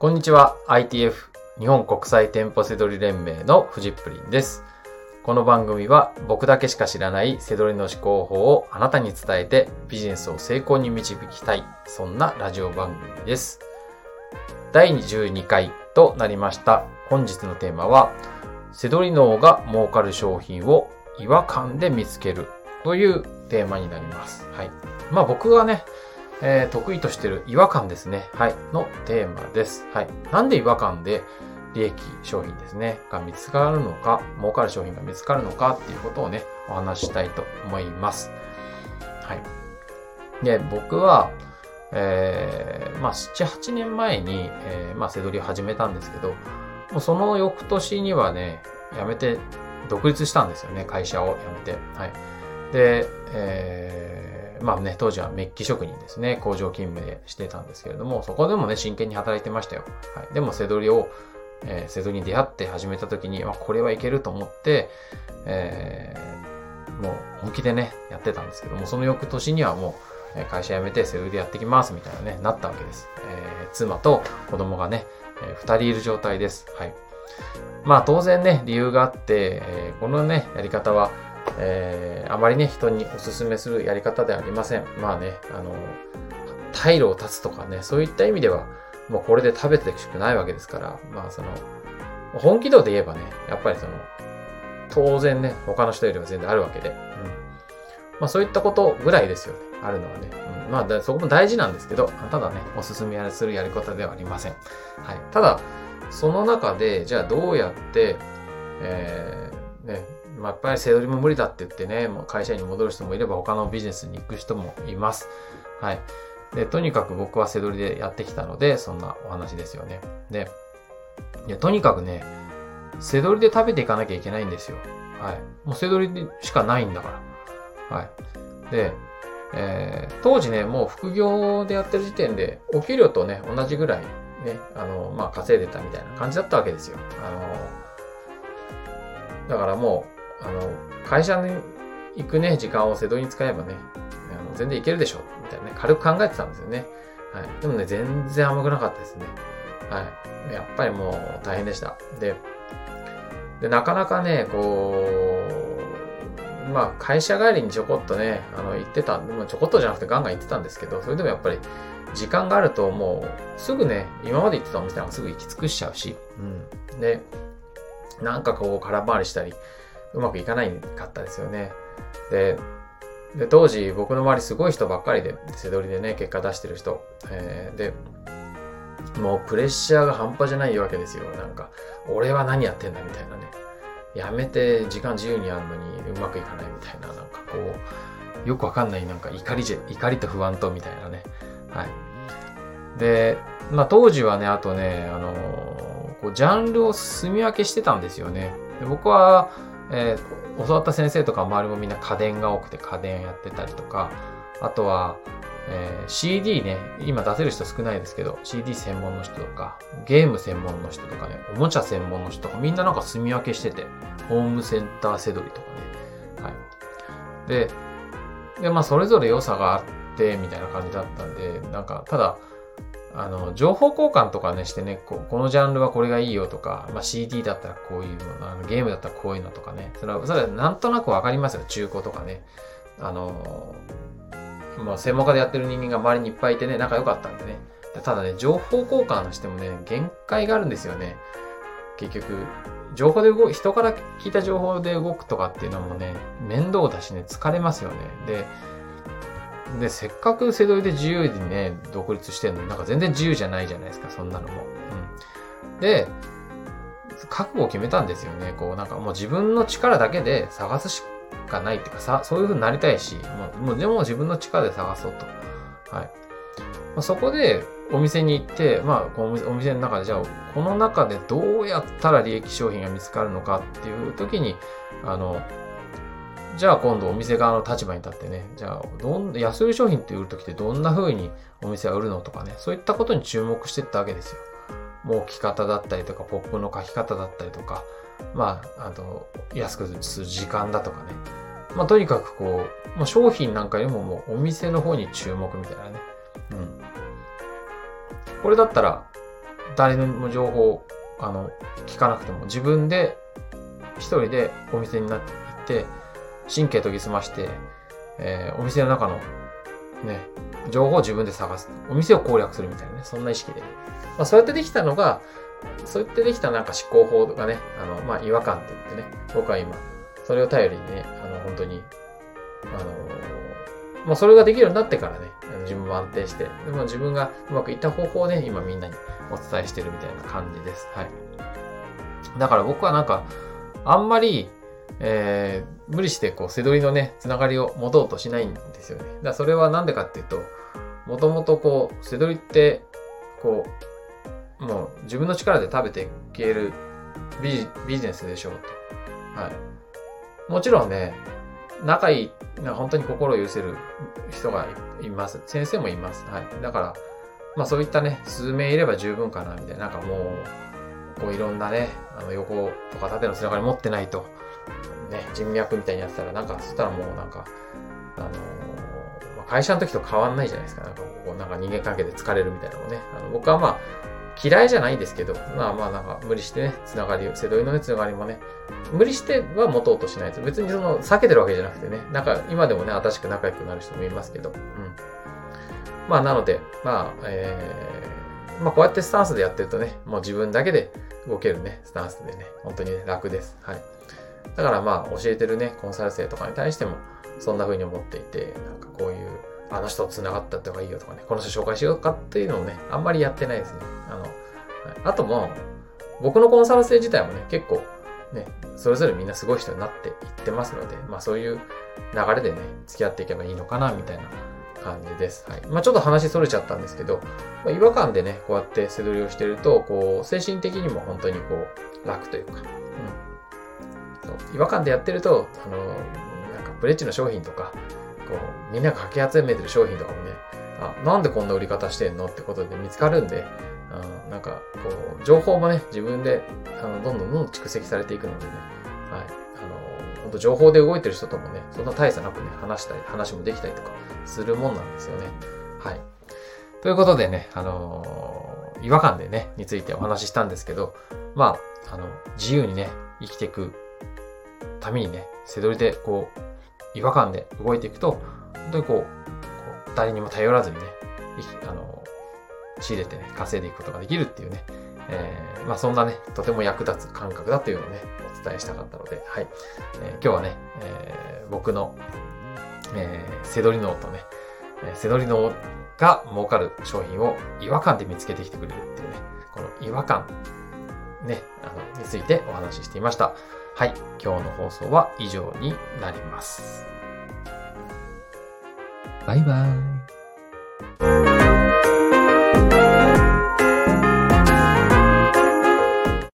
こんにちは。ITF 日本国際店舗セドリ連盟のフジップリンです。この番組は僕だけしか知らないセドリの思考法をあなたに伝えてビジネスを成功に導きたい。そんなラジオ番組です。第12回となりました。本日のテーマはセドリ脳が儲かる商品を違和感で見つけるというテーマになります。はい。まあ僕がね、えー得意としている違和感ですね。はい。のテーマです。はい。なんで違和感で利益商品ですね。が見つかるのか、儲かる商品が見つかるのかっていうことをね、お話ししたいと思います。はい。で、僕は、えー、まあ、7、8年前に、えー、まあ、セドリを始めたんですけど、もうその翌年にはね、辞めて、独立したんですよね、会社を辞めて。はい。で、えー、まあね、当時はメッキ職人ですね、工場勤務でしてたんですけれども、そこでもね、真剣に働いてましたよ。はい。でも、セドリを、えー、セドリに出会って始めた時に、まあ、これはいけると思って、えー、もう本気でね、やってたんですけども、その翌年にはもう、会社辞めてセドリでやってきますみたいなね、なったわけです。えー妻と子供がね、えー二人いる状態です。はい。まあ当然ね、理由があって、えーこのね、やり方は、えーあまりね、人にお勧めするやり方ではありません。まあね、あの、退路を断つとかね、そういった意味では、もうこれで食べてほしくないわけですから、まあその、本気度で言えばね、やっぱりその、当然ね、他の人よりは全然あるわけで、うん。まあそういったことぐらいですよね、あるのはね。うん、まあそこも大事なんですけど、ただね、おすすめするやり方ではありません。はい。ただ、その中で、じゃあどうやって、えー、ね、まあ、やっぱりセドリも無理だって言ってね、もう会社に戻る人もいれば他のビジネスに行く人もいます。はい。で、とにかく僕はセドリでやってきたので、そんなお話ですよね。で、いやとにかくね、セドリで食べていかなきゃいけないんですよ。はい。もうセドリでしかないんだから。はい。で、えー当時ね、もう副業でやってる時点で、お給料とね、同じぐらいね、あの、まあ、稼いでたみたいな感じだったわけですよ。あの、だからもう、あの、会社に行くね、時間をセドリに使えばね、あの全然いけるでしょ、みたいなね、軽く考えてたんですよね。はい。でもね、全然甘くなかったですね。はい。やっぱりもう大変でした。で、で、なかなかね、こう、まあ、会社帰りにちょこっとね、あの、行ってた、でもちょこっとじゃなくてガンガン行ってたんですけど、それでもやっぱり、時間があるともう、すぐね、今まで行ってたお店なんかすぐ行き尽くしちゃうし、うん。で、なんかこう、空回りしたり、うまくいかないかったですよね。で、で、当時僕の周りすごい人ばっかりで、背取りでね、結果出してる人。えーで、もうプレッシャーが半端じゃないわけですよ。なんか、俺は何やってんだみたいなね。やめて時間自由にやるのにうまくいかないみたいな、なんかこう、よくわかんないなんか怒りじゃ、怒りと不安とみたいなね。はい。で、まあ当時はね、あとね、あのこうジャンルを住み分けしてたんですよね。で僕は、えー教わった先生とか周りもみんな家電が多くて家電やってたりとか、あとは、えー CD ね、今出せる人少ないですけど、CD 専門の人とか、ゲーム専門の人とかね、おもちゃ専門の人とか、みんななんか住み分けしてて、ホームセンターセドリとかね。はい。で、で、まあそれぞれ良さがあって、みたいな感じだったんで、なんか、ただ、あの、情報交換とかね、してね、ここのジャンルはこれがいいよとか、まあ、CD だったらこういうの、あのゲームだったらこういうのとかね、それは、それはなんとなくわかりますよ、中古とかね。あの、まあ、専門家でやってる人間が周りにいっぱいいてね、仲良かったんでね。ただね、情報交換してもね、限界があるんですよね。結局、情報で動く、人から聞いた情報で動くとかっていうのもね、面倒だしね、疲れますよね。で、で、せっかくセドリで自由にね、独立してんのになんか全然自由じゃないじゃないですか、そんなのも。うん。で、覚悟を決めたんですよね。こう、なんかもう自分の力だけで探すしかないっていうか、さ、そういう風になりたいし、もう、もうでも自分の力で探そうと。はい。まあ、そこで、お店に行って、まあ、このお店の中で、じゃあ、この中でどうやったら利益商品が見つかるのかっていう時に、あの、じゃあ今度お店側の立場に立ってね、じゃあ、どん、安売り商品って売るときってどんな風にお店は売るのとかね、そういったことに注目していったわけですよ。もう置き方だったりとか、ポップの書き方だったりとか、まあ、あと、安くする時間だとかね。まあ、とにかくこう、もう商品なんかよりももうお店の方に注目みたいなね。うん。これだったら、誰の情報、あの、聞かなくても、自分で、一人でお店になって行って、神経研ぎ澄まして、えー、お店の中の、ね、情報を自分で探す。お店を攻略するみたいなね、そんな意識で。まあ、そうやってできたのが、そうやってできたなんか思考法がね、あの、まあ、違和感って言ってね、僕は今、それを頼りにね、あの、本当に、あの、まあ、それができるようになってからね、自分も安定して、でも自分がうまくいった方法をね、今みんなにお伝えしてるみたいな感じです。はい。だから僕はなんか、あんまり、えー、無理してこう、背取りのね、つながりを持とうとしないんですよね。だからそれはなんでかっていうと、もともとこう、背取りって、こう、もう自分の力で食べていけるビビジネスでしょうと。はい。もちろんね、仲いい、本当に心を許せる人がいます。先生もいます。はい。だから、まあそういったね、数名いれば十分かな、みたいな。なんかもう、こういろんなね、あの横とか縦のつながり持ってないと、ね、人脈みたいにやってたら、なんか、そしたらもうなんか、あのー、会社の時と変わんないじゃないですか。なんかこう、なんか人間関係で疲れるみたいなのもね。あの僕はまあ、嫌いじゃないんですけど、まあまあなんか無理してね、つながりを、瀬戸井のね、つながりもね、無理しては持とうとしないと。別にその、避けてるわけじゃなくてね、なんか今でもね、新しく仲良くなる人もいますけど、うん。まあなので、まあ、えー、まあこうやってスタンスでやってるとね、もう自分だけで動けるね、スタンスでね、本当にね、楽です。はい。だからまあ、教えてるね、コンサル生とかに対しても、そんな風に思っていて、なんかこういう、あの人と繋がったって方がいいよとかね、この人紹介しようかっていうのをね、あんまりやってないですね。あの、あとも、僕のコンサル生自体もね、結構、ね、それぞれみんなすごい人になっていってますので、まあそういう流れでね、付き合っていけばいいのかな、みたいな感じです。はい。まあちょっと話それちゃったんですけど、まあ、違和感でね、こうやって背取りをしてると、こう、精神的にも本当にこう、楽というか、うん。そう違和感でやってると、あの、なんかブレッジの商品とか、こう、みんながかき集めてる商品とかもね、あ、なんでこんな売り方してんのってことで見つかるんで、うん、なんか、こう、情報もね、自分で、あの、どんどんどんどん蓄積されていくのでね、はい。あの、本当情報で動いてる人ともね、そんな大差なくね、話したり、話もできたりとかするもんなんですよね。はい。ということでね、あのー、違和感でね、についてお話ししたんですけど、まあ、あの、自由にね、生きていくためにね、背取りで、こう、違和感で動いていくと、本当にこう、こう誰にも頼らずにね、あの、仕入れてね、稼いでいくことができるっていうね、えー、まあそんなね、とても役立つ感覚だっていうのをね、お伝えしたかったので、はい。えー、今日はね、えー、僕の、えー、セドリ脳とね、えー、セドリ脳が儲かる商品を違和感で見つけてきてくれるっていうね、この違和感、ね、あの、についてお話ししていました。はい。今日の放送は以上になります。バイバーイ。